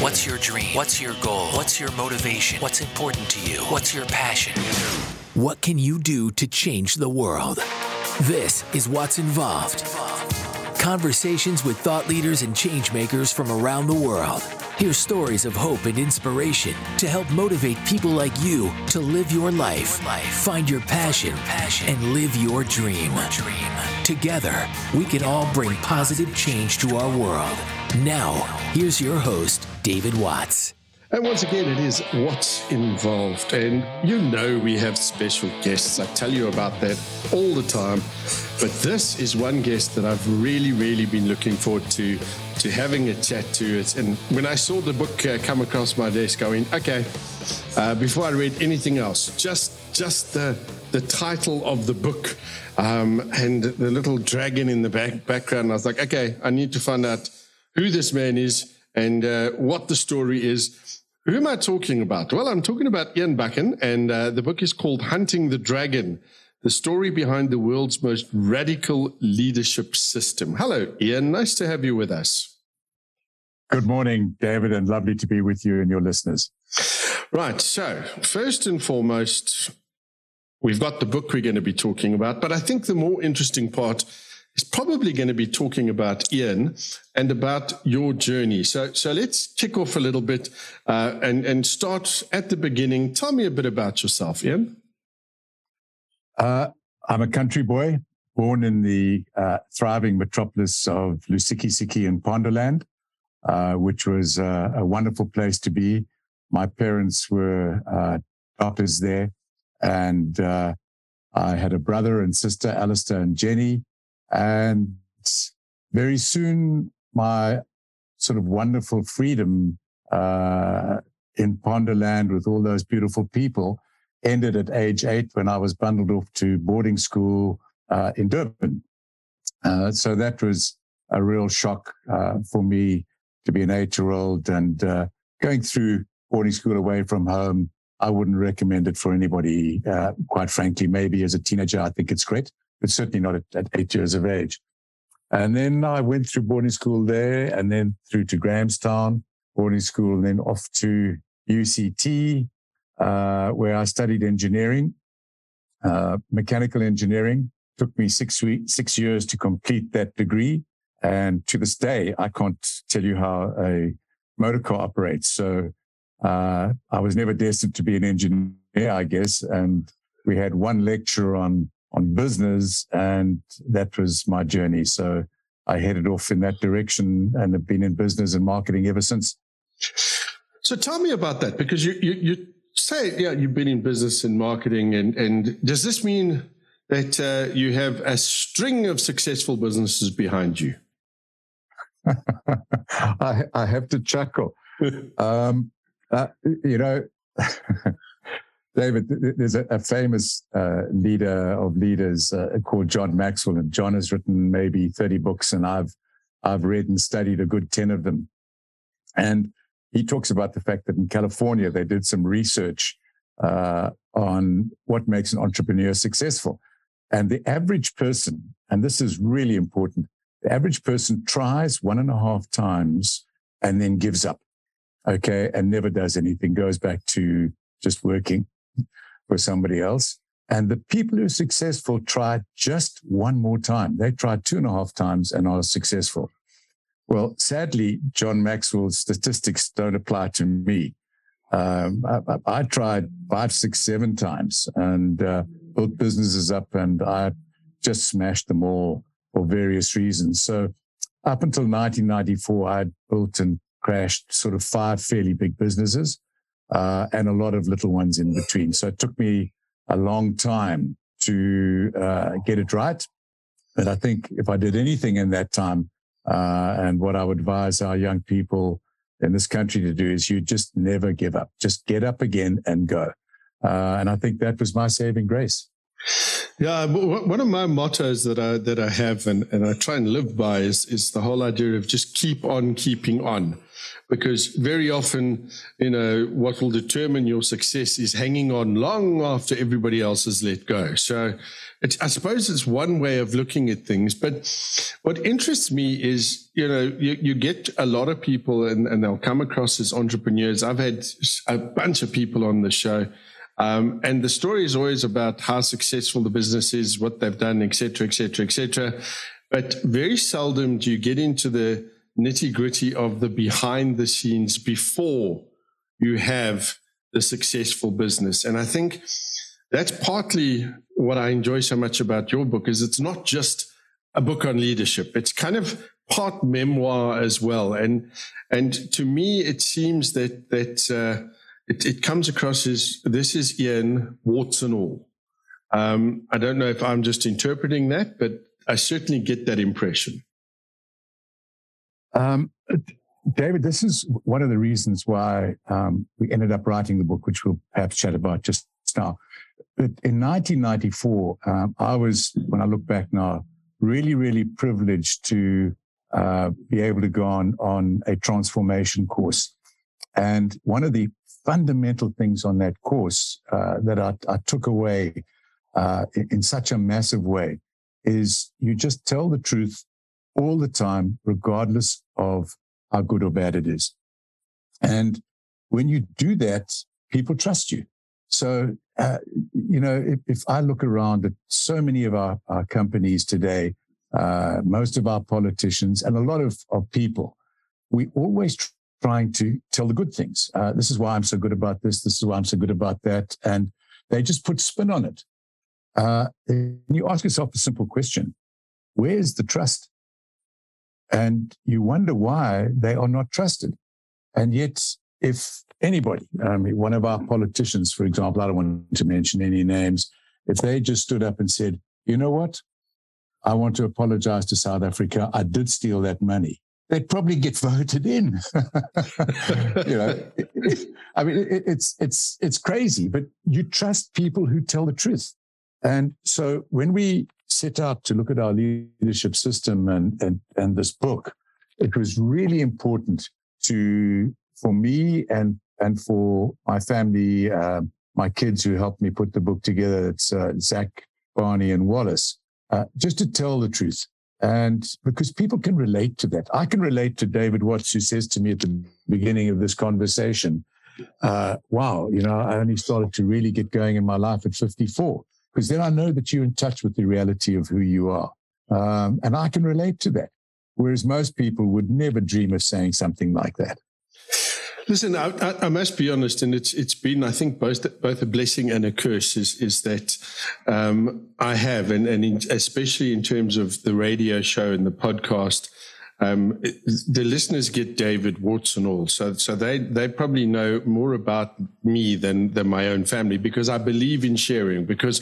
What's your dream? What's your goal? What's your motivation? What's important to you? What's your passion? What can you do to change the world? This is Watts Involved. Conversations with thought leaders and changemakers from around the world. Hear stories of hope and inspiration to help motivate people like you to live your life, find your passion, and live your dream. Together, we can all bring positive change to our world. Now, here's your host, David Watts. And once again, it is Watts Involved. And you know, we have special guests. I tell you about that all the time. But this is one guest that I've really, really been looking forward to to having a chat to. It. And when I saw the book uh, come across my desk, I went, okay, uh, before I read anything else, just just the the title of the book um, and the little dragon in the back, background. I was like, okay, I need to find out who this man is and uh, what the story is. Who am I talking about? Well, I'm talking about Ian Buchan, and uh, the book is called Hunting the Dragon The Story Behind the World's Most Radical Leadership System. Hello, Ian. Nice to have you with us. Good morning, David, and lovely to be with you and your listeners. Right. So, first and foremost, we've got the book we're going to be talking about, but I think the more interesting part is probably going to be talking about Ian and about your journey. So, so let's kick off a little bit uh, and and start at the beginning. Tell me a bit about yourself, Ian. Uh, I'm a country boy, born in the uh, thriving metropolis of Lusikisiki in Pondoland, uh, which was uh, a wonderful place to be. My parents were uh, doctors there, and I had a brother and sister, Alistair and Jenny. And very soon, my sort of wonderful freedom uh, in Pondoland with all those beautiful people ended at age eight when I was bundled off to boarding school uh, in Durban. Uh, so that was a real shock uh, for me to be an eight year old and uh, going through boarding school away from home. I wouldn't recommend it for anybody, uh, quite frankly. Maybe as a teenager, I think it's great but certainly not at, at eight years of age. And then I went through boarding school there and then through to Grahamstown boarding school and then off to UCT, uh, where I studied engineering, uh, mechanical engineering. Took me six weeks, six years to complete that degree. And to this day, I can't tell you how a motor car operates. So, uh, I was never destined to be an engineer, I guess. And we had one lecture on on business. And that was my journey. So I headed off in that direction and have been in business and marketing ever since. So tell me about that because you, you, you say, yeah, you've been in business and marketing. And, and does this mean that uh, you have a string of successful businesses behind you? I, I have to chuckle. um, uh, you know, David, there's a, a famous uh, leader of leaders uh, called John Maxwell, and John has written maybe 30 books, and I've I've read and studied a good 10 of them. And he talks about the fact that in California they did some research uh, on what makes an entrepreneur successful, and the average person, and this is really important, the average person tries one and a half times and then gives up, okay, and never does anything, goes back to just working for somebody else. And the people who are successful try just one more time. They try two and a half times and are successful. Well, sadly, John Maxwell's statistics don't apply to me. Um, I, I, tried five, six, seven times and uh, built businesses up, and I just smashed them all for various reasons. So, up until 1994, I had built and crashed sort of five fairly big businesses uh, and a lot of little ones in between. So it took me a long time to uh, get it right. But I think if I did anything in that time, uh, and what I would advise our young people in this country to do is you just never give up. Just get up again and go. Uh, and I think that was my saving grace. Yeah, one of my mottos that I that I have and, and I try and live by is is the whole idea of just keep on keeping on. Because very often, you know, what will determine your success is hanging on long after everybody else has let go. So I suppose it's one way of looking at things. But what interests me is, you know, you, you get a lot of people and, and they'll come across as entrepreneurs. I've had a bunch of people on the show um, and the story is always about how successful the business is, what they've done, et cetera, et cetera, et cetera. But very seldom do you get into the nitty gritty of the behind the scenes before you have the successful business. And I think that's partly what I enjoy so much about your book is it's not just a book on leadership. It's kind of part memoir as well. And, and to me, it seems that, that, uh, it, it comes across as this is Ian, warts and all. Um, I don't know if I'm just interpreting that, but I certainly get that impression. Um, David, this is one of the reasons why um, we ended up writing the book, which we'll perhaps chat about just now. But in 1994, um, I was, when I look back now, really, really privileged to uh, be able to go on on a transformation course. And one of the fundamental things on that course uh, that I, I, took away uh, in, in such a massive way is you just tell the truth all the time, regardless of how good or bad it is. And when you do that, people trust you. So, uh, you know, if, if, I look around at so many of our, our companies today, uh, most of our politicians and a lot of, of people, we always trying to tell the good things. Uh, this is why I'm so good about this. This is why I'm so good about that. And they just put spin on it. Uh, you ask yourself a simple question Where's the trust? And you wonder why they are not trusted. And yet, if anybody, mean, one of our politicians, for example, I don't want to mention any names, if they just stood up and said, you know what? I want to apologize to South Africa. I did steal that money they'd probably get voted in. you know, I mean, it, it's it's it's crazy, but you trust people who tell the truth. And so when we set out to look at our leadership system and and and this book, it was really important to for me and and for my family, uh, my kids who helped me put the book together. It's uh, Zach, Barney, and Wallace. Uh, just to tell the truth and because people can relate to that. I can relate to David Watts, who says to me at the beginning of this conversation, uh, wow, you know, I only started to really get going in my life at 54, because then I know that you're in touch with the reality of who you are. Um, and I can relate to that. Whereas most people would never dream of saying something like that. Listen, I, I, must be honest, and it's it's been, I think, both both a blessing and a curse. Is is that um, I have, and and in, especially in terms of the radio show and the podcast, um, the listeners get David Warts and all, so so they they probably know more about me than than my own family because I believe in sharing because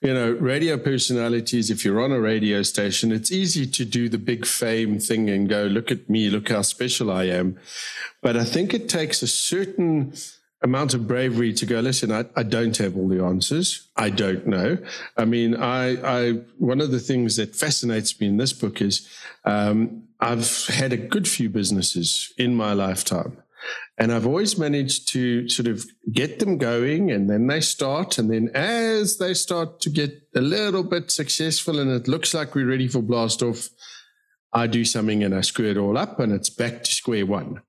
you know, radio personalities, if you're on a radio station, it's easy to do the big fame thing and go, look at me, look how special I am. But I think it takes a certain amount of bravery to go, listen, I, I don't have all the answers. I don't know. I mean, I, I, one of the things that fascinates me in this book is, um, I've had a good few businesses in my lifetime. And I've always managed to sort of get them going and then they start. And then as they start to get a little bit successful and it looks like we're ready for blast off, I do something and I screw it all up and it's back to square one.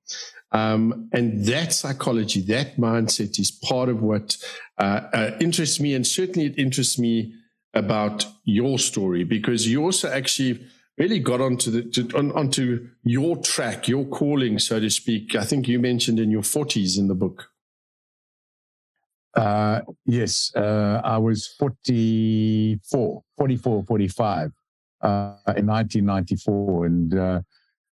Um, and that psychology, that mindset is part of what uh, uh, interests me. And certainly it interests me about your story because you also actually really got onto the to, on, onto your track, your calling, so to speak. I think you mentioned in your forties in the book. Uh, yes, uh, I was 44, 44, 45 uh, in 1994, and uh,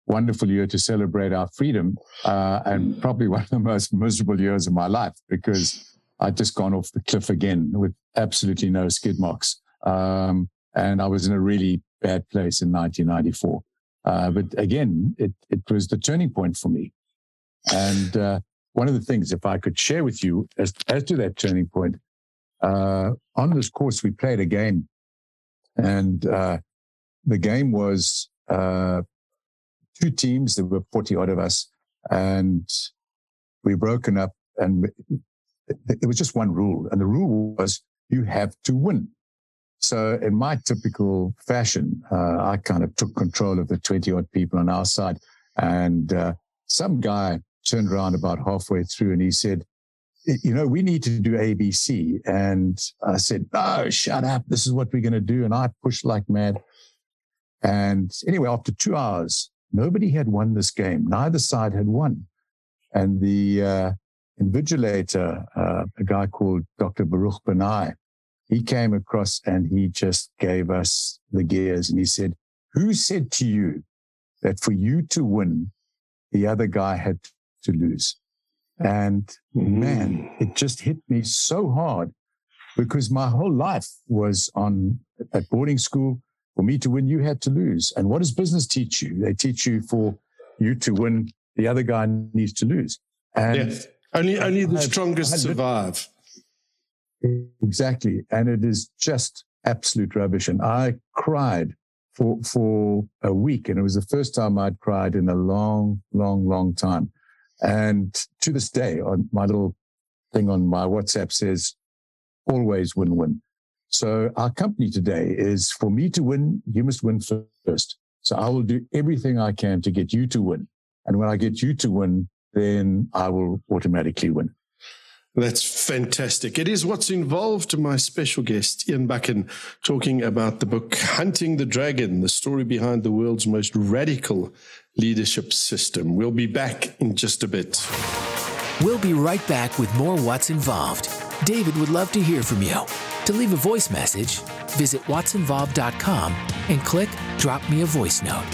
wonderful year to celebrate our freedom, uh, and probably one of the most miserable years of my life because I'd just gone off the cliff again with absolutely no skid marks. Um, and I was in a really bad place in 1994. Uh, but again, it, it was the turning point for me. And uh, one of the things, if I could share with you as, as to that turning point, uh, on this course, we played a game And uh, the game was uh, two teams. There were 40 odd of us. And we broken up and it was just one rule. And the rule was you have to win. So in my typical fashion, uh, I kind of took control of the 20 odd people on our side. And uh, some guy turned around about halfway through and he said, you know, we need to do ABC. And I said, oh, shut up. This is what we're going to do. And I pushed like mad. And anyway, after two hours, nobody had won this game. Neither side had won. And the uh, invigilator, uh, a guy called Dr. Baruch Banai, he came across and he just gave us the gears and he said, who said to you that for you to win, the other guy had to lose? And mm. man, it just hit me so hard because my whole life was on at boarding school. For me to win, you had to lose. And what does business teach you? They teach you for you to win, the other guy needs to lose. And yes. only only the strongest survive. Exactly. And it is just absolute rubbish. And I cried for for a week. And it was the first time I'd cried in a long, long, long time. And to this day, on my little thing on my WhatsApp says, always win win. So our company today is for me to win, you must win first. So I will do everything I can to get you to win. And when I get you to win, then I will automatically win. That's fantastic. It is Watts Involved my special guest, Ian Buchan, talking about the book Hunting the Dragon, the story behind the world's most radical leadership system. We'll be back in just a bit. We'll be right back with more Watts Involved. David would love to hear from you. To leave a voice message, visit wattsinvolved.com and click Drop Me a Voice Note.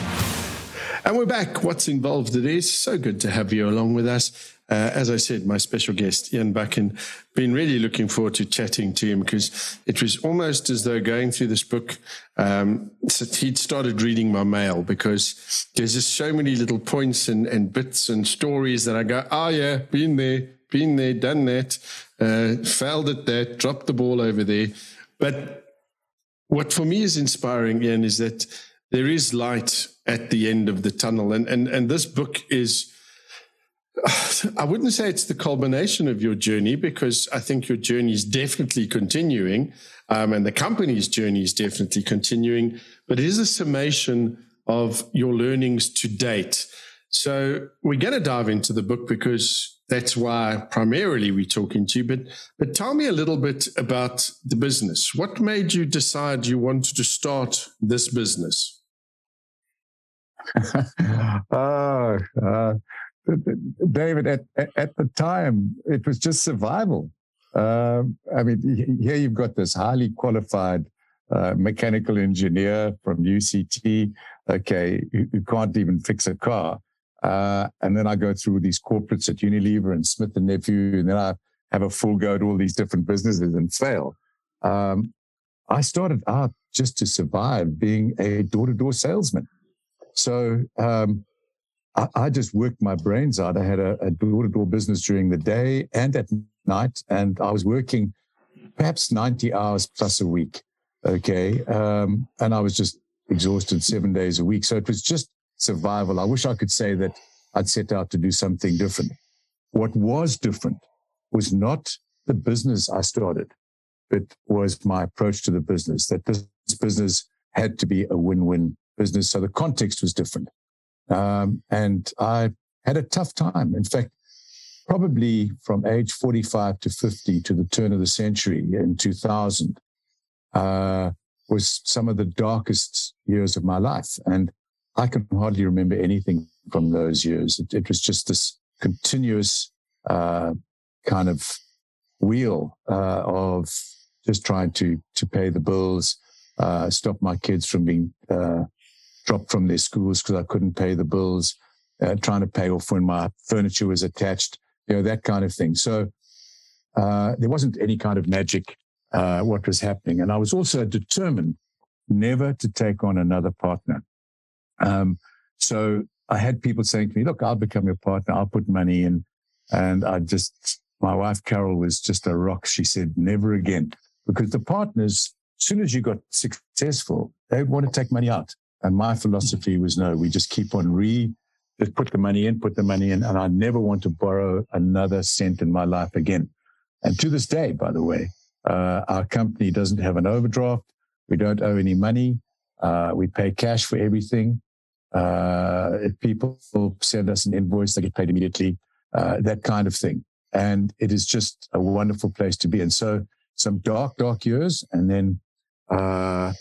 And we're back. Watts Involved? It is so good to have you along with us. Uh, as I said, my special guest, Ian Buchan, been really looking forward to chatting to him because it was almost as though going through this book, um, he'd started reading my mail because there's just so many little points and, and bits and stories that I go, oh yeah, been there, been there, done that, uh, failed at that, dropped the ball over there. But what for me is inspiring, Ian, is that there is light at the end of the tunnel. And, and, and this book is, I wouldn't say it's the culmination of your journey because I think your journey is definitely continuing um, and the company's journey is definitely continuing, but it is a summation of your learnings to date. So we're going to dive into the book because that's why primarily we're talking to you. But, but tell me a little bit about the business. What made you decide you wanted to start this business? oh, uh, David, at, at the time, it was just survival. Uh, I mean, here you've got this highly qualified uh, mechanical engineer from UCT, okay, who, can't even fix a car. Uh, and then I go through these corporates at Unilever and Smith and Nephew, and then I have a full go at all these different businesses and fail. Um, I started out just to survive being a door to door salesman. So um, I, just worked my brains out. I had a door to door business during the day and at night, and I was working perhaps 90 hours plus a week. Okay. Um, and I was just exhausted seven days a week. So it was just survival. I wish I could say that I'd set out to do something different. What was different was not the business I started, but was my approach to the business, that this business had to be a win-win business. So the context was different. Um, and I had a tough time. In fact, probably from age 45 to 50 to the turn of the century in 2000 uh, was some of the darkest years of my life. And I can hardly remember anything from those years. It, it was just this continuous uh, kind of wheel uh, of just trying to to pay the bills, uh, stop my kids from being uh, dropped from their schools because I couldn't pay the bills, uh, trying to pay off when my furniture was attached, you know, that kind of thing. So uh, there wasn't any kind of magic uh, what was happening. And I was also determined never to take on another partner. Um, so I had people saying to me, look, I'll become your partner. I'll put money in. And I just, my wife, Carol, was just a rock. She said, never again, because the partners as soon as you got successful, they want to take money out. And my philosophy was no, we just keep on re, just put the money in, put the money in. And I never want to borrow another cent in my life again. And to this day, by the way, uh, our company doesn't have an overdraft. We don't owe any money. Uh, we pay cash for everything. Uh, if people send us an invoice, they get paid immediately. Uh, that kind of thing. And it is just a wonderful place to be. And so some dark, dark years. And then, uh,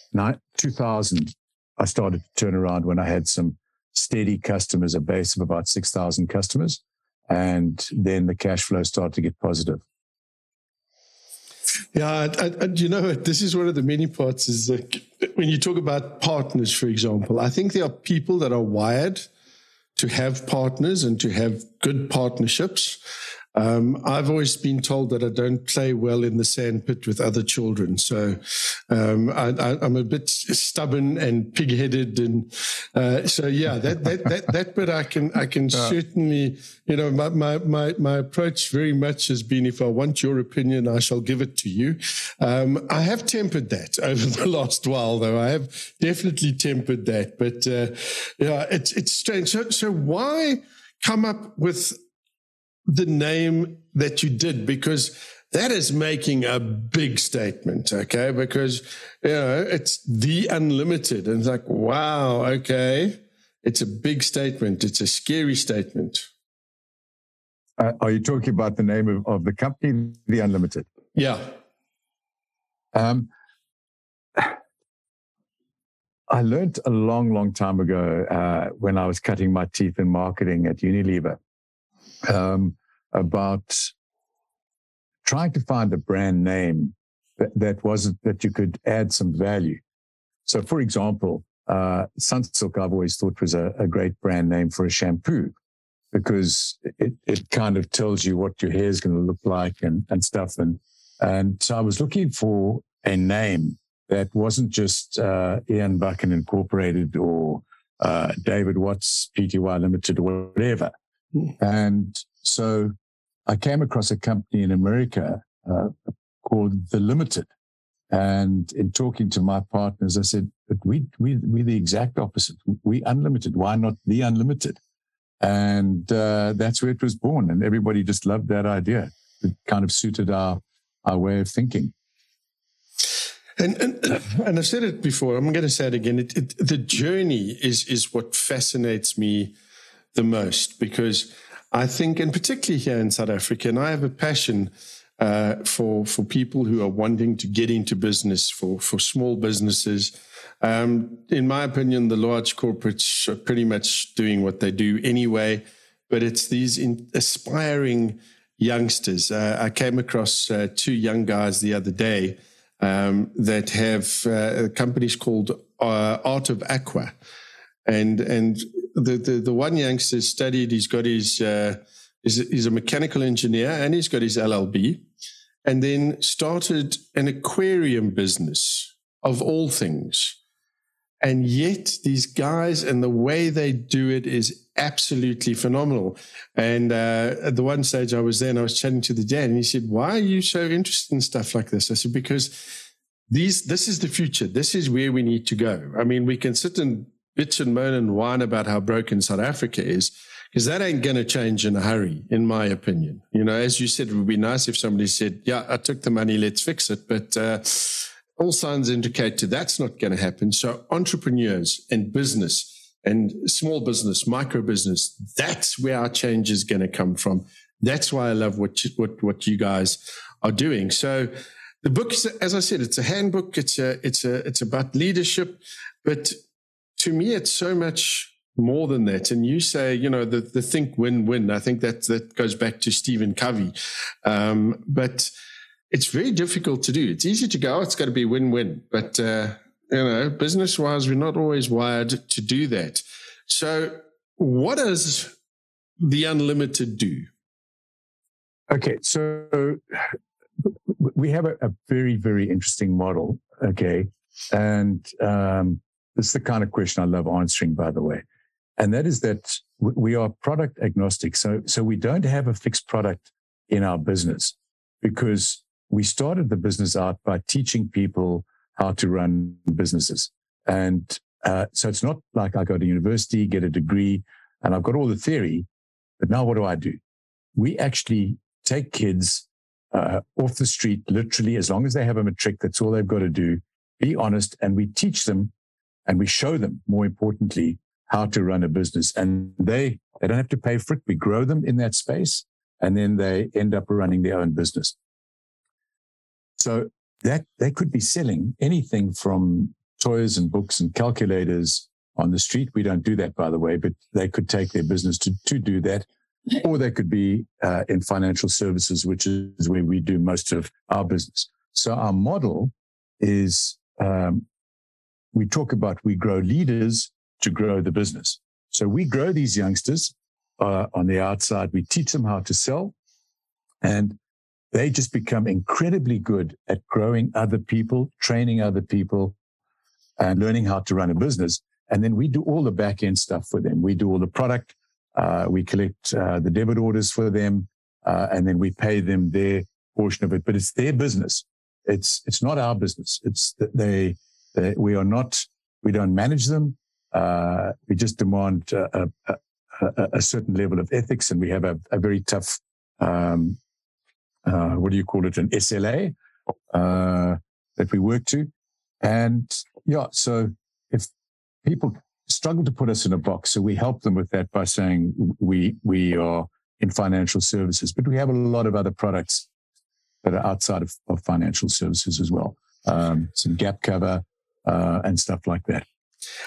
2000, I started to turn around when I had some steady customers, a base of about 6,000 customers. And then the cash flow started to get positive. Yeah, and you know, this is one of the many parts is like when you talk about partners, for example, I think there are people that are wired to have partners and to have good partnerships. Um, I've always been told that I don't play well in the sandpit with other children. So um, I, am a bit stubborn and pig-headed, and uh, so yeah, that that that that bit I can I can yeah. certainly you know my, my my my approach very much has been if I want your opinion, I shall give it to you. Um, I have tempered that over the last while, though. I have definitely tempered that, but uh, yeah, it's it's strange. So so why come up with the name that you did because that is making a big statement, okay? Because, you know, it's the unlimited. And it's like, wow, okay. It's a big statement. It's a scary statement. Uh, are you talking about the name of, of the company, The Unlimited? Yeah. Um, I learned a long, long time ago uh, when I was cutting my teeth in marketing at Unilever um, about trying to find a brand name that, that wasn't that you could add some value. So, for example, uh, Sunsilk I've always thought was a, a, great brand name for a shampoo because it, it kind of tells you what your hair is going to look like and, and stuff. And, and so I was looking for a name that wasn't just uh, Ian Buchan Incorporated or uh, David Watts Pty Limited or whatever. And so I came across a company in America uh, called The Limited. And in talking to my partners, I said, but we, we, we're the exact opposite. We unlimited. Why not the unlimited? And uh, that's where it was born. And everybody just loved that idea. It kind of suited our, our way of thinking. And, and, and I've said it before. I'm going to say it again. It, it, the journey is is what fascinates me the most because I think, and particularly here in South Africa, and I have a passion uh, for for people who are wanting to get into business, for for small businesses. Um, in my opinion, the large corporates are pretty much doing what they do anyway, but it's these in, aspiring youngsters. Uh, I came across uh, two young guys the other day um, that have uh, companies called uh, Art of Aqua, and and the, the, the one youngster studied, he's got his, uh, he's, he's a mechanical engineer and he's got his LLB, and then started an aquarium business of all things. And yet, these guys and the way they do it is absolutely phenomenal. And uh, at the one stage I was there and I was chatting to the dad, and he said, Why are you so interested in stuff like this? I said, Because these, this is the future. This is where we need to go. I mean, we can sit and bitch and moan and whine about how broken South Africa is, because that ain't going to change in a hurry, in my opinion. You know, as you said, it would be nice if somebody said, yeah, I took the money, let's fix it. But uh, all signs indicate to that's not going to happen. So entrepreneurs and business and small business, micro business, that's where our change is going to come from. That's why I love what you, what what you guys are doing. So the book, is, as I said, it's a handbook. It's a it's a it's about leadership, but to me, it's so much more than that. And you say, you know, the, the think win win. I think that that goes back to Stephen Covey. Um, but it's very difficult to do. It's easy to go, oh, it's got to be win win. But, uh, you know, business wise, we're not always wired to do that. So, what does the unlimited do? Okay. So, we have a, a very, very interesting model. Okay. And, um, this is the kind of question I love answering, by the way. And that is that we are product agnostic. So, so we don't have a fixed product in our business because we started the business out by teaching people how to run businesses. And uh, so it's not like I go to university, get a degree, and I've got all the theory. But now what do I do? We actually take kids uh, off the street, literally, as long as they have a matric, that's all they've got to do. Be honest. And we teach them and we show them, more importantly, how to run a business. And they, they don't have to pay for it. We grow them in that space and then they end up running their own business. So that they could be selling anything from toys and books and calculators on the street. We don't do that, by the way, but they could take their business to, to do that. Or they could be uh, in financial services, which is where we do most of our business. So our model is um, we talk about we grow leaders to grow the business. So we grow these youngsters uh, on the outside. We teach them how to sell and they just become incredibly good at growing other people, training other people and learning how to run a business. And then we do all the back end stuff for them. We do all the product. Uh, we collect uh, the debit orders for them. Uh, and then we pay them their portion of it, but it's their business. It's, it's not our business. It's they, they we are not, we don't manage them. Uh, we just demand a, a, a, a, certain level of ethics and we have a, a very tough, um, uh, what do you call it? An SLA, uh, that we work to. And yeah, so if people struggle to put us in a box, so we help them with that by saying we, we are in financial services, but we have a lot of other products that are outside of, of financial services as well. Um, some gap cover, uh, and stuff like that.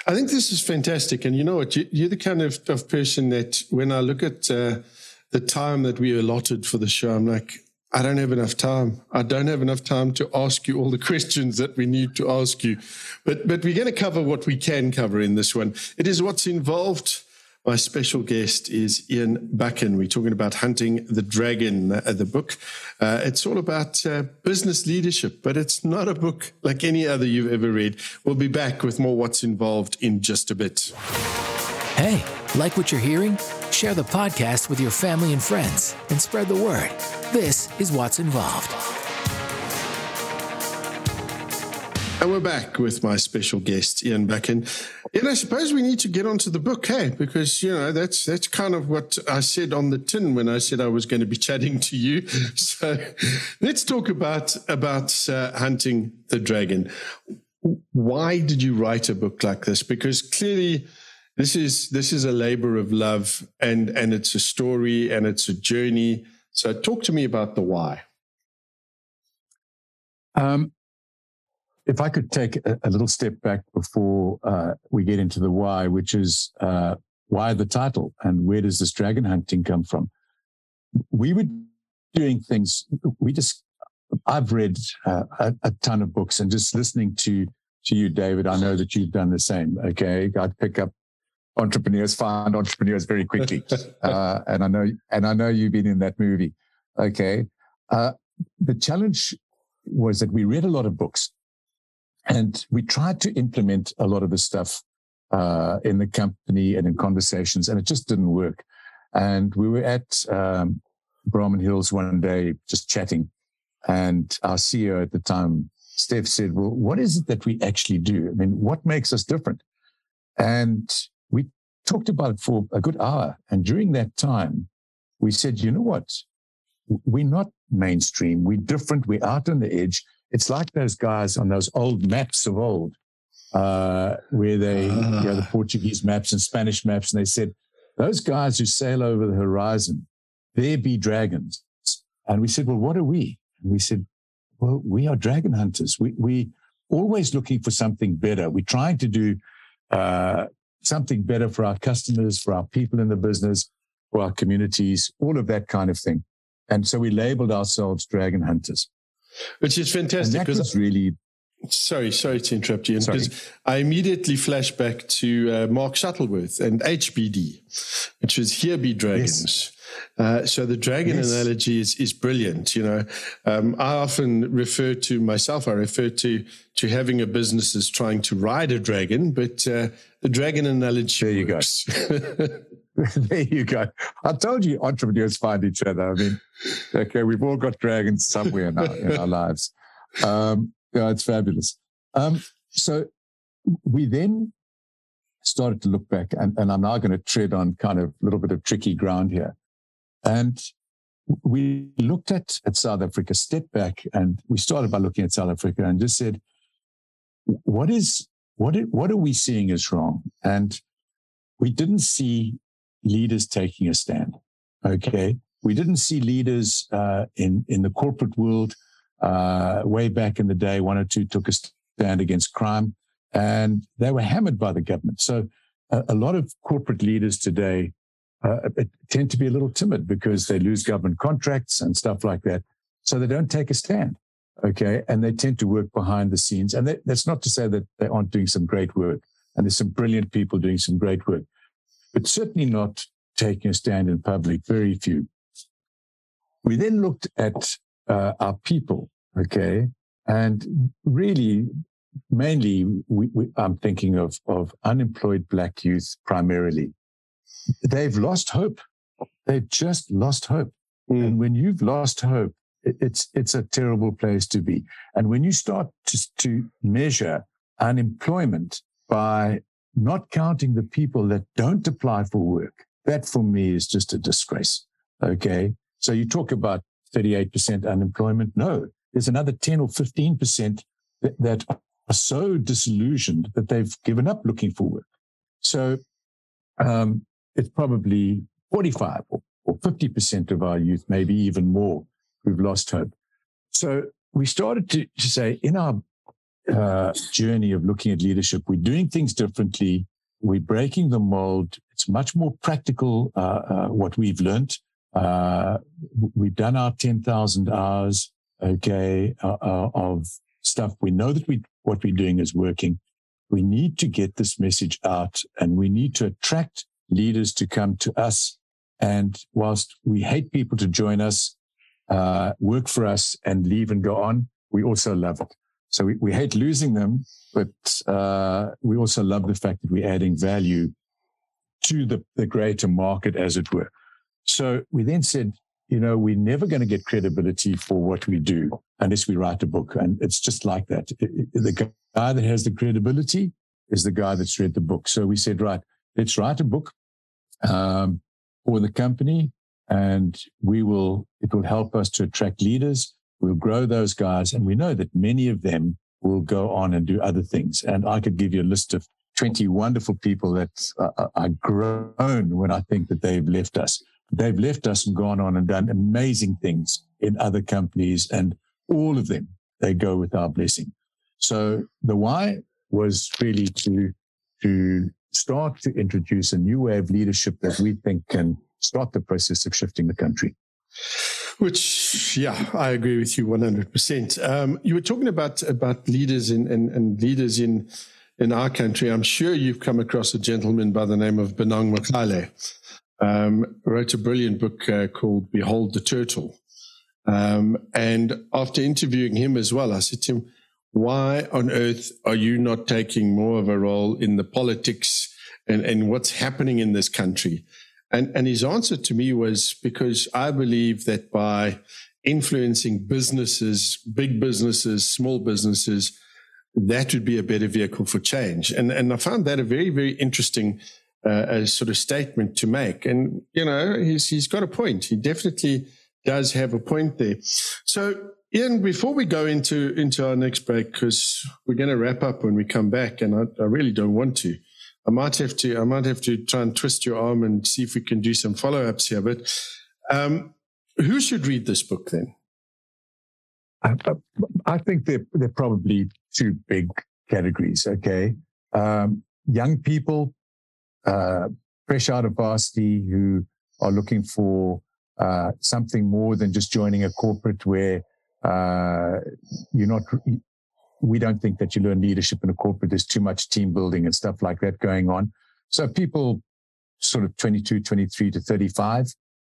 I think this is fantastic. And you know what? You, are the kind of, of person that when I look at uh, the time that we allotted for the show, I'm like, I don't have enough time. I don't have enough time to ask you all the questions that we need to ask you. But, but we're going to cover what we can cover in this one. It is Watts Involved my special guest is Ian Buchan. We're talking about Hunting the Dragon, uh, the book. Uh, it's all about uh, business leadership, but it's not a book like any other you've ever read. We'll be back with more Watts Involved in just a bit. Hey, like what you're hearing? Share the podcast with your family and friends and spread the word. This is Watts Involved. And we're back with my special guest, Ian Buchan. And I suppose we need to get onto the book, hey, because you know that's that's kind of what I said on the tin when I said I was going to be chatting to you. So let's talk about about uh, hunting the dragon. Why did you write a book like this? Because clearly, this is this is a labor of love, and and it's a story and it's a journey. So talk to me about the why. Um, if I could take a, a little step back before uh, we get into the why, which is uh, why the title and where does this dragon hunting come from? We were doing things. We just, I've read uh, a, a, ton of books and just listening to to you, David. I know that you've done the same. Okay, I'd pick up entrepreneurs, find entrepreneurs very quickly, uh, and I know and I know you've been in that movie. Okay, uh, the challenge was that we read a lot of books and we tried to implement a lot of the stuff uh, in the company and in conversations, and it just didn't work. And we were at um, Brahman Hills one day just chatting, and our CEO at the time, Steph, said, Well, what is it that we actually do? I mean, what makes us different? And we talked about it for a good hour. And during that time, we said, You know what? We're not mainstream. We're different. We're out on the edge. It's like those guys on those old maps of old, uh, where they, you know, the ah. Portuguese maps and Spanish maps, and they said, those guys who sail over the horizon, there be dragons. And we said, well, what are we? And we said, well, we are dragon hunters. We, we always looking for something better. We're trying to do, uh, something better for our customers, for our people in the business, for our communities, all of that kind of thing. And so we labeled ourselves dragon hunters which is fantastic because really sorry sorry to interrupt you because i immediately flash back to uh, mark shuttleworth and hbd which was here be dragons yes. Uh, so the dragon yes. analogy is, is brilliant. You know, um, I often refer to myself. I refer to to having a business as trying to ride a dragon, but uh, the dragon analogy. There you works. go. there you go. I told you entrepreneurs find each other. I mean, okay, we've all got dragons somewhere in our, in our lives. Um, yeah, it's fabulous. Um, so we then started to look back, and, and I'm now going to tread on kind of a little bit of tricky ground here. And we looked at, at South Africa, stepped back, and we started by looking at South Africa and just said, what is what what are we seeing is wrong? And we didn't see leaders taking a stand. Okay, we didn't see leaders uh, in in the corporate world uh, way back in the day. One or two took a stand against crime, and they were hammered by the government. So a, a lot of corporate leaders today uh, tend to be a little timid because they lose government contracts and stuff like that. So they don't take a stand. Okay. And they tend to work behind the scenes. And they, that's not to say that they aren't doing some great work. And there's some brilliant people doing some great work, but certainly not taking a stand in public. Very few. We then looked at uh, our people. Okay. And really, mainly, we, we, I'm thinking of, of unemployed black youth primarily. They've lost hope. They've just lost hope. Mm. And when you've lost hope, it's it's a terrible place to be. And when you start to, to measure unemployment by not counting the people that don't apply for work, that for me is just a disgrace. Okay. So you talk about 38% unemployment. No, there's another 10 or 15% that, that are so disillusioned that they've given up looking for work. So um, it's probably 45 or, or 50% of our youth, maybe even more, who've lost hope. So we started to, to say in our uh, journey of looking at leadership, we're doing things differently. We're breaking the mold. It's much more practical, uh, uh, what we've learned. Uh, we've done our 10,000 hours, okay, of stuff. We know that we, what we're doing is working. We need to get this message out and we need to attract leaders to come to us. And whilst we hate people to join us, uh, work for us and leave and go on, we also love it. So we, we hate losing them, but uh, we also love the fact that we're adding value to the, the greater market, as it were. So we then said, you know, we're never going to get credibility for what we do unless we write a book. And it's just like that. The guy that has the credibility is the guy that's read the book. So we said, right, let's write a book um, for the company and we will, it will help us to attract leaders. We'll grow those guys. And we know that many of them will go on and do other things. And I could give you a list of 20 wonderful people that uh, are grown when I think that they've left us. They've left us and gone on and done amazing things in other companies and all of them, they go with our blessing. So the why was really to, to start to introduce a new way of leadership that we think can start the process of shifting the country. Which, yeah, I agree with you 100%. Um, you were talking about, about leaders in, and, and leaders in, in our country. I'm sure you've come across a gentleman by the name of Bonang Mohale. Um, wrote a brilliant book uh, called Behold the Turtle. Um, and after interviewing him as well, I said to him, why on earth are you not taking more of a role in the politics and, and what's happening in this country? And, and his answer to me was because I believe that by influencing businesses, big businesses, small businesses, that would be a better vehicle for change. And, and I found that a very, very interesting uh, sort of statement to make. And, you know, he's, he's got a point. He definitely does have a point there. So, Ian, before we go into, into our next break, because we're going to wrap up when we come back, and I, I really don't want to. I might have to I might have to try and twist your arm and see if we can do some follow ups here. But um, who should read this book then? I, I think they're they're probably two big categories. Okay, um, young people, uh, fresh out of varsity, who are looking for uh, something more than just joining a corporate where uh, you're not we don't think that you learn leadership in a corporate. There's too much team building and stuff like that going on. So people sort of 22, 23 to 35,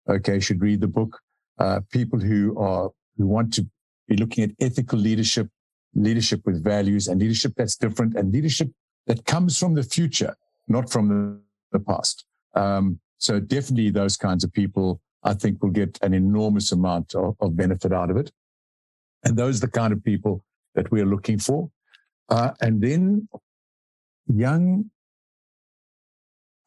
okay, should read the book. Uh, people who are, who want to be looking at ethical leadership, leadership with values and leadership that's different and leadership that comes from the future, not from the, the past. Um, so definitely those kinds of people, I think will get an enormous amount of, of benefit out of it. And those are the kind of people that we're looking for. Uh, and then young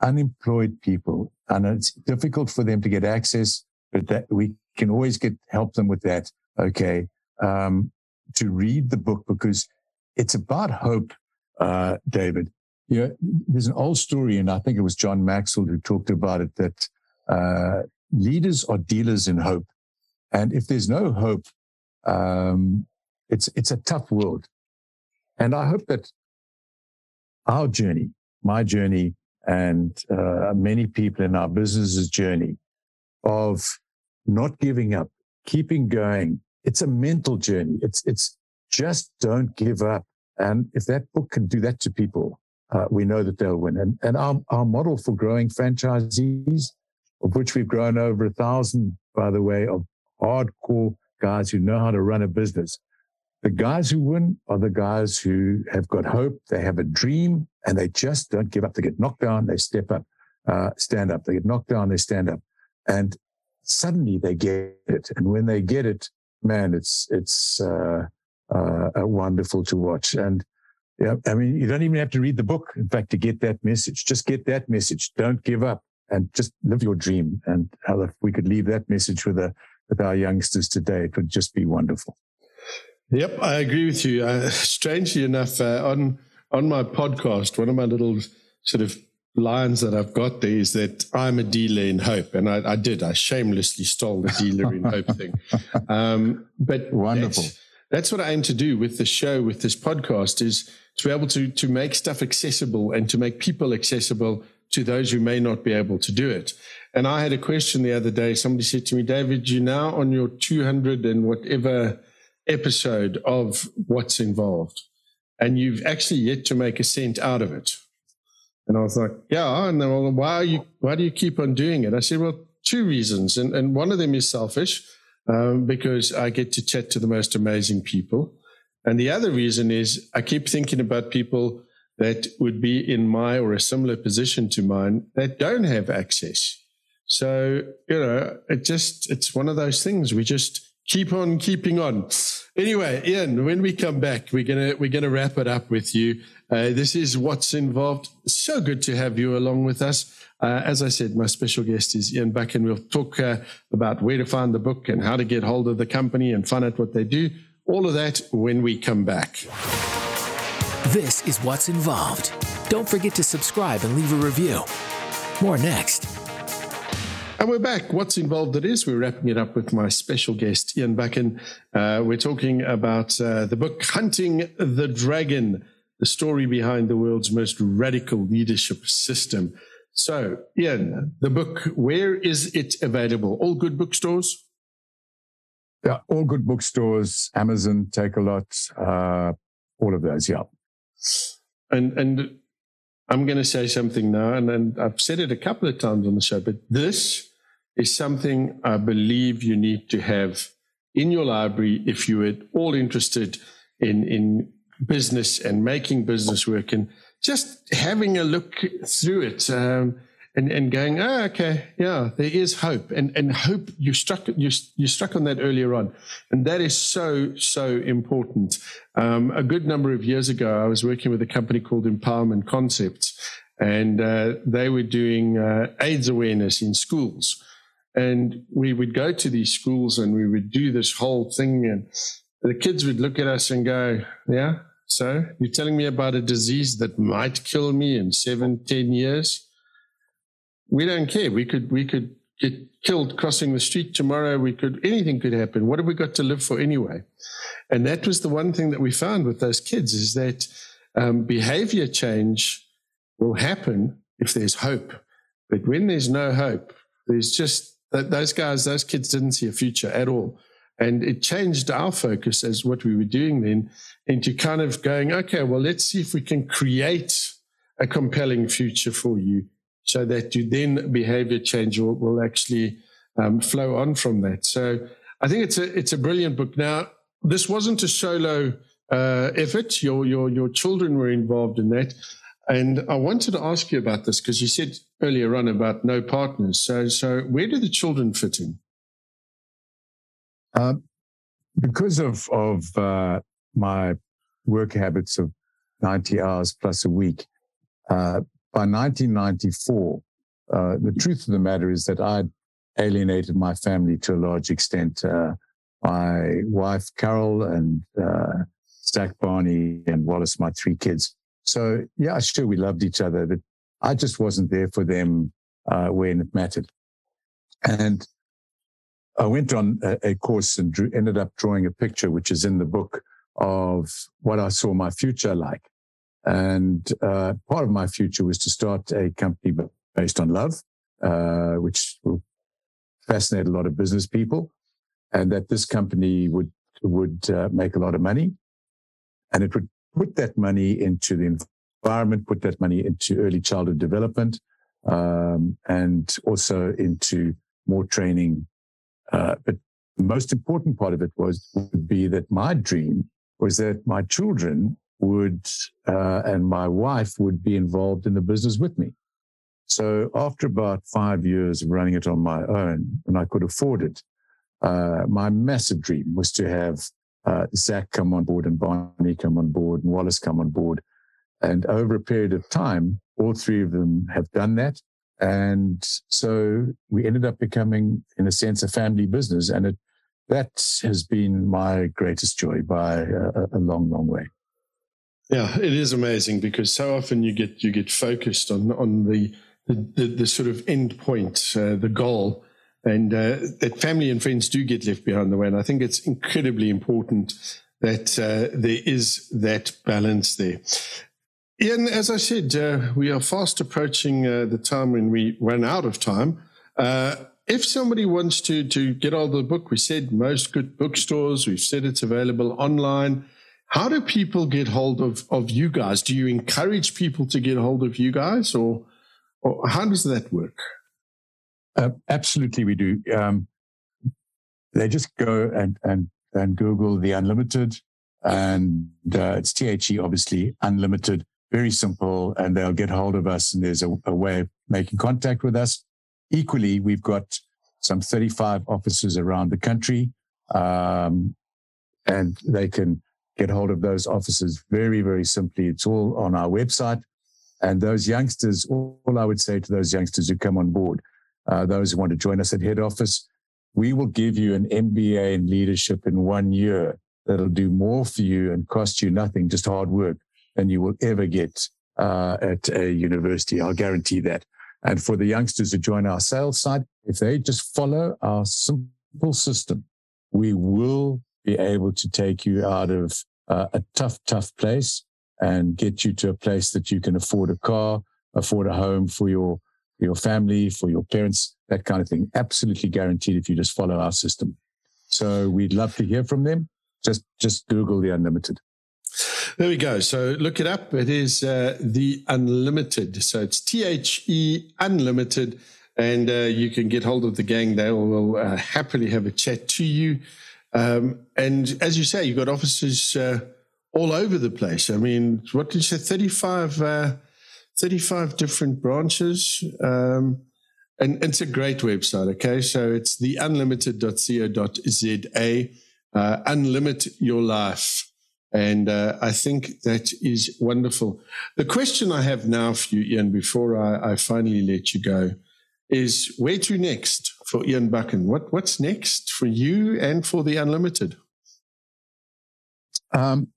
unemployed people, and it's difficult for them to get access, but that we can always get help them with that. Okay, um, to read the book because it's about hope, uh, David. You know, there's an old story, and I think it was John Maxwell who talked about it that uh, leaders are dealers in hope, and if there's no hope, um, it's it's a tough world. And I hope that our journey, my journey, and uh, many people in our business's journey of not giving up, keeping going. It's a mental journey. It's, it's just don't give up. And if that book can do that to people, uh, we know that they'll win. And, and our, our model for growing franchisees, of which we've grown over a thousand, by the way, of hardcore guys who know how to run a business. The guys who win are the guys who have got hope. They have a dream and they just don't give up. They get knocked down, they step up, uh, stand up. They get knocked down, they stand up, and suddenly they get it. And when they get it, man, it's it's uh, uh, wonderful to watch. And yeah, I mean, you don't even have to read the book. In fact, to get that message, just get that message. Don't give up, and just live your dream. And how if we could leave that message with a with our youngsters today, it would just be wonderful. Yep, I agree with you. Uh, strangely enough, uh, on on my podcast, one of my little sort of lines that I've got there is that I'm a dealer in hope, and I, I did. I shamelessly stole the dealer in hope thing. Um, but wonderful. That's, that's, what I aim to do with the show, with this podcast, is to be able to to make stuff accessible and to make people accessible to those who may not be able to do it. And I had a question the other day. Somebody said to me, David, you're now on your 200 and whatever episode of Watts Involved and you've actually yet to make a cent out of it. And I was like, yeah. And then, well, why you, why do you keep on doing it? I said, well, two reasons. And, and one of them is selfish, um, because I get to chat to the most amazing people. And the other reason is I keep thinking about people that would be in my or a similar position to mine that don't have access. So, you know, it just, it's one of those things. We just keep on keeping on. Anyway, Ian, when we come back, we're gonna we're gonna wrap it up with you. Uh, this is Watts Involved. So good to have you along with us. Uh, as I said, my special guest is Ian Buck, and we'll talk uh, about where to find the book and how to get hold of the company and find out what they do. All of that when we come back. This is Watts Involved. Don't forget to subscribe and leave a review. More next. And we're back. Watts Involved it is. We're wrapping it up with my special guest, Ian Buchan. Uh, we're talking about uh, the book Hunting the Dragon, the story behind the world's most radical leadership system. So, Ian, the book, where is it available? All good bookstores? Yeah, all good bookstores, Amazon, Takealot, uh, all of those, yeah. And and I'm going to say something now, and, and I've said it a couple of times on the show, but this is something I believe you need to have in your library if you're at all interested in, in business and making business work and just having a look through it um, and, and going, oh, okay, yeah, there is hope. And, and hope, you struck, you, you struck on that earlier on. And that is so, so important. Um, a good number of years ago, I was working with a company called Empowerment Concepts, and uh, they were doing uh, AIDS awareness in schools. And we would go to these schools and we would do this whole thing. And the kids would look at us and go, Yeah, so you're telling me about a disease that might kill me in seven, ten years? We don't care. We could, we could get killed crossing the street tomorrow. We could, anything could happen. What have we got to live for anyway? And that was the one thing that we found with those kids is that um, behavior change will happen if there's hope. But when there's no hope, there's just those guys, those kids didn't see a future at all. And it changed our focus as what we were doing then into kind of going, okay, well, let's see if we can create a compelling future for you so that you then behavior change will, will actually um, flow on from that. So I think it's a, it's a brilliant book. Now, this wasn't a solo uh, effort. Your, your, your children were involved in that. And I wanted to ask you about this because you said earlier on about no partners. So, so where do the children fit in? Uh, because of of uh, my work habits of 90 hours plus a week. Uh, by 1994, uh, the truth of the matter is that I'd alienated my family to a large extent. Uh, my wife, Carol, and uh, Zach Barney and Wallace, my three kids. So, yeah, sure, we loved each other, but I just wasn't there for them uh, when it mattered. And I went on a, a course and drew, ended up drawing a picture, which is in the book, of what I saw my future like. And uh, part of my future was to start a company based on love, uh, which will fascinate a lot of business people, and that this company would would uh, make a lot of money, and it would put that money into the environment, put that money into early childhood development, um, and also into more training. Uh, but the most important part of it was would be that my dream was that my children would uh, and my wife would be involved in the business with me. So after about five years of running it on my own, and I could afford it, uh, my massive dream was to have uh, Zach come on board and Barney come on board and Wallace come on board. And over a period of time, all three of them have done that. And so we ended up becoming, in a sense, a family business. And it, that has been my greatest joy by a, a long, long way. Yeah, it is amazing because so often you get you get focused on on the the, the, sort of end point, uh, the goal, and uh, that family and friends do get left behind the way. And I think it's incredibly important that uh, there is that balance there. Ian, as I said, uh, we are fast approaching uh, the time when we run out of time. Uh, if somebody wants to to get all the book, we said most good bookstores. We've said it's available online. How do people get hold of, of you guys? Do you encourage people to get hold of you guys or, or how does that work? Uh, absolutely, we do. Um, they just go and, and, and Google the unlimited and uh, it's THE, obviously, unlimited, very simple, and they'll get hold of us and there's a, a way of making contact with us. Equally, we've got some 35 offices around the country, um, and they can get hold of those officers very, very simply. It's all on our website. And those youngsters, all I would say to those youngsters who come on board, uh, those who want to join us at head office, we will give you an MBA in leadership in one year that'll do more for you and cost you nothing, just hard work, than you will ever get uh, at a university. I'll guarantee that. And for the youngsters who join our sales side, if they just follow our simple system, we will be able to take you out of uh, a tough, tough place and get you to a place that you can afford a car, afford a home for your for your family, for your parents, that kind of thing. Absolutely guaranteed if you just follow our system. So we'd love to hear from them. Just just Google the unlimited. There we go. So look it up. It is uh, the unlimited. So it's T H E unlimited, and uh, you can get hold of the gang. They will uh, happily have a chat to you. Um, and as you say, you've got offices uh, all over the place. I mean, what did you say? 35, uh, 35 different branches. Um, and it's a great website. Okay. So it's the unlimited.co.za. Uh, unlimit your life. And uh, I think that is wonderful. The question I have now for you, Ian, before I, I finally let you go, is where to next for Ian Buchan? What what's next for you and for the Unlimited? Um,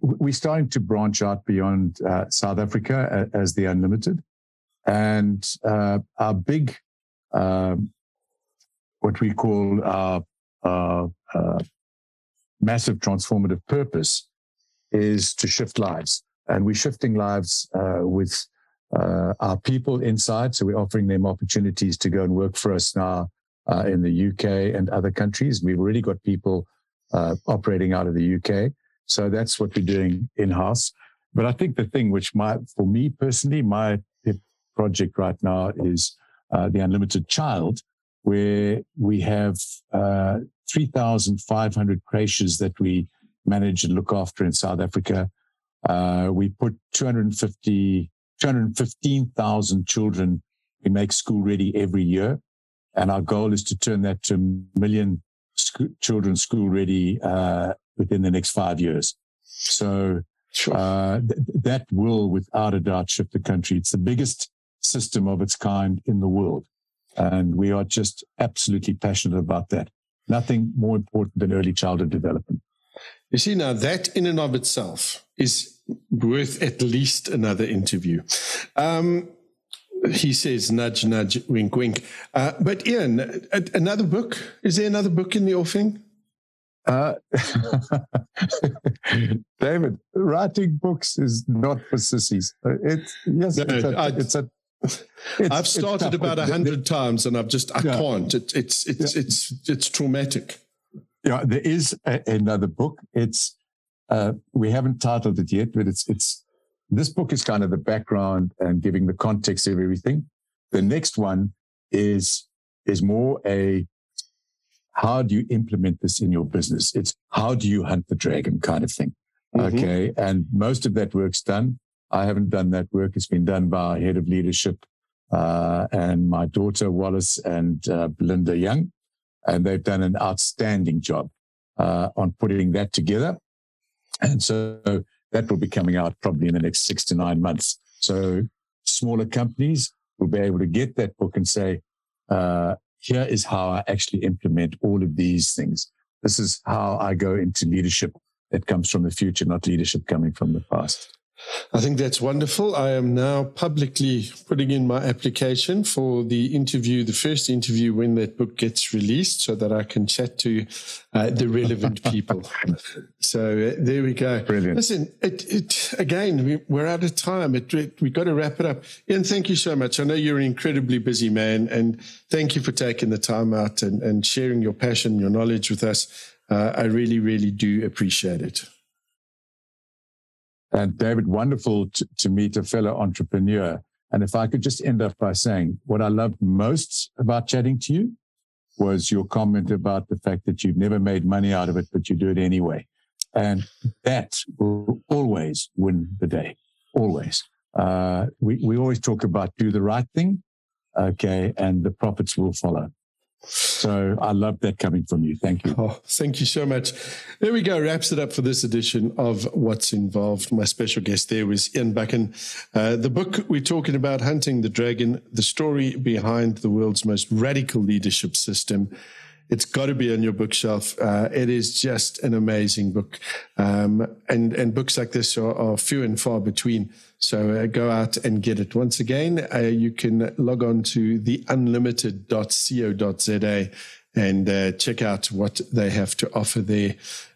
we're starting to branch out beyond uh, South Africa as the Unlimited, and uh, our big, uh, what we call our, our uh, massive transformative purpose, is to shift lives, and we're shifting lives uh, with uh, our people inside. So we're offering them opportunities to go and work for us now uh, in the UK and other countries. We've already got people uh, operating out of the UK. So that's what we're doing in house. But I think the thing which my, for me personally, my project right now is uh, the Unlimited Child, where we have uh, 3,500 creches that we manage and look after in South Africa. Uh, we put 250 215,000 children we make school ready every year. And our goal is to turn that to a million sc- children school ready uh, within the next five years. So Sure. Uh, th- that will, without a doubt, shift the country. It's the biggest system of its kind in the world. And we are just absolutely passionate about that. Nothing more important than early childhood development. You see, now that in and of itself is worth at least another interview. Um, he says, nudge, nudge, wink, wink. Uh, but Ian, a- another book? Is there another book in the offing? Uh, David, writing books is not for sissies. It's yes, no, it's, a, I, it's a. It's, I've started about a hundred times, and I've just I yeah. can't. It, it's it's yeah. it's it's traumatic. Yeah, there is a, another book. It's uh, we haven't titled it yet, but it's it's this book is kind of the background and giving the context of everything. The next one is is more a how do you implement this in your business? It's how do you hunt the dragon kind of thing. Mm-hmm. Okay. And most of that work's done. I haven't done that work. It's been done by our head of leadership, uh, and my daughter Wallace and uh, Belinda Young. And they've done an outstanding job, uh, on putting that together. And so that will be coming out probably in the next six to nine months. So smaller companies will be able to get that book and say, uh, here is how I actually implement all of these things. This is how I go into leadership that comes from the future, not leadership coming from the past. I think that's wonderful. I am now publicly putting in my application for the interview, the first interview when that book gets released, so that I can chat to uh, the relevant people. so uh, there we go. Brilliant. Listen, it, it, again, we, are out of time. It, it, we've got to wrap it up. Ian, thank you so much. I know you're an incredibly busy man, and thank you for taking the time out and, and sharing your passion, your knowledge with us. Uh, I really, really do appreciate it. And David, wonderful to, to meet a fellow entrepreneur. And if I could just end up by saying what I loved most about chatting to you was your comment about the fact that you've never made money out of it, but you do it anyway. And that will always win the day. Always. Uh, we, we always talk about do the right thing. Okay. And the profits will follow. So I love that coming from you. Thank you. Oh, thank you so much. There we go. Wraps it up for this edition of Watts Involved. My special guest there was Ian Buchan. Uh, the book we're talking about, Hunting the Dragon, the story behind the world's most radical leadership system. It's got to be on your bookshelf. Uh, it is just an amazing book. Um, and, and books like this are, are few and far between. So uh, go out and get it. Once again, uh, you can log on to theunlimited.co.za and uh, check out what they have to offer there.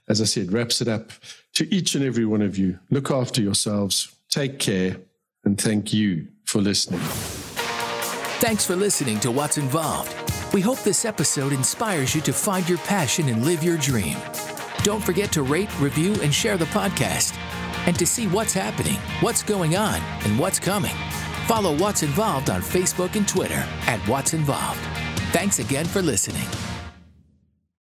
As I said, wraps it up to each and every one of you. Look after yourselves, take care, and thank you for listening. Thanks for listening to Watts Involved. We hope this episode inspires you to find your passion and live your dream. Don't forget to rate, review, and share the podcast. And to see what's happening, what's going on, and what's coming, follow Watts Involved on Facebook and Twitter at Watts Involved. Thanks again for listening.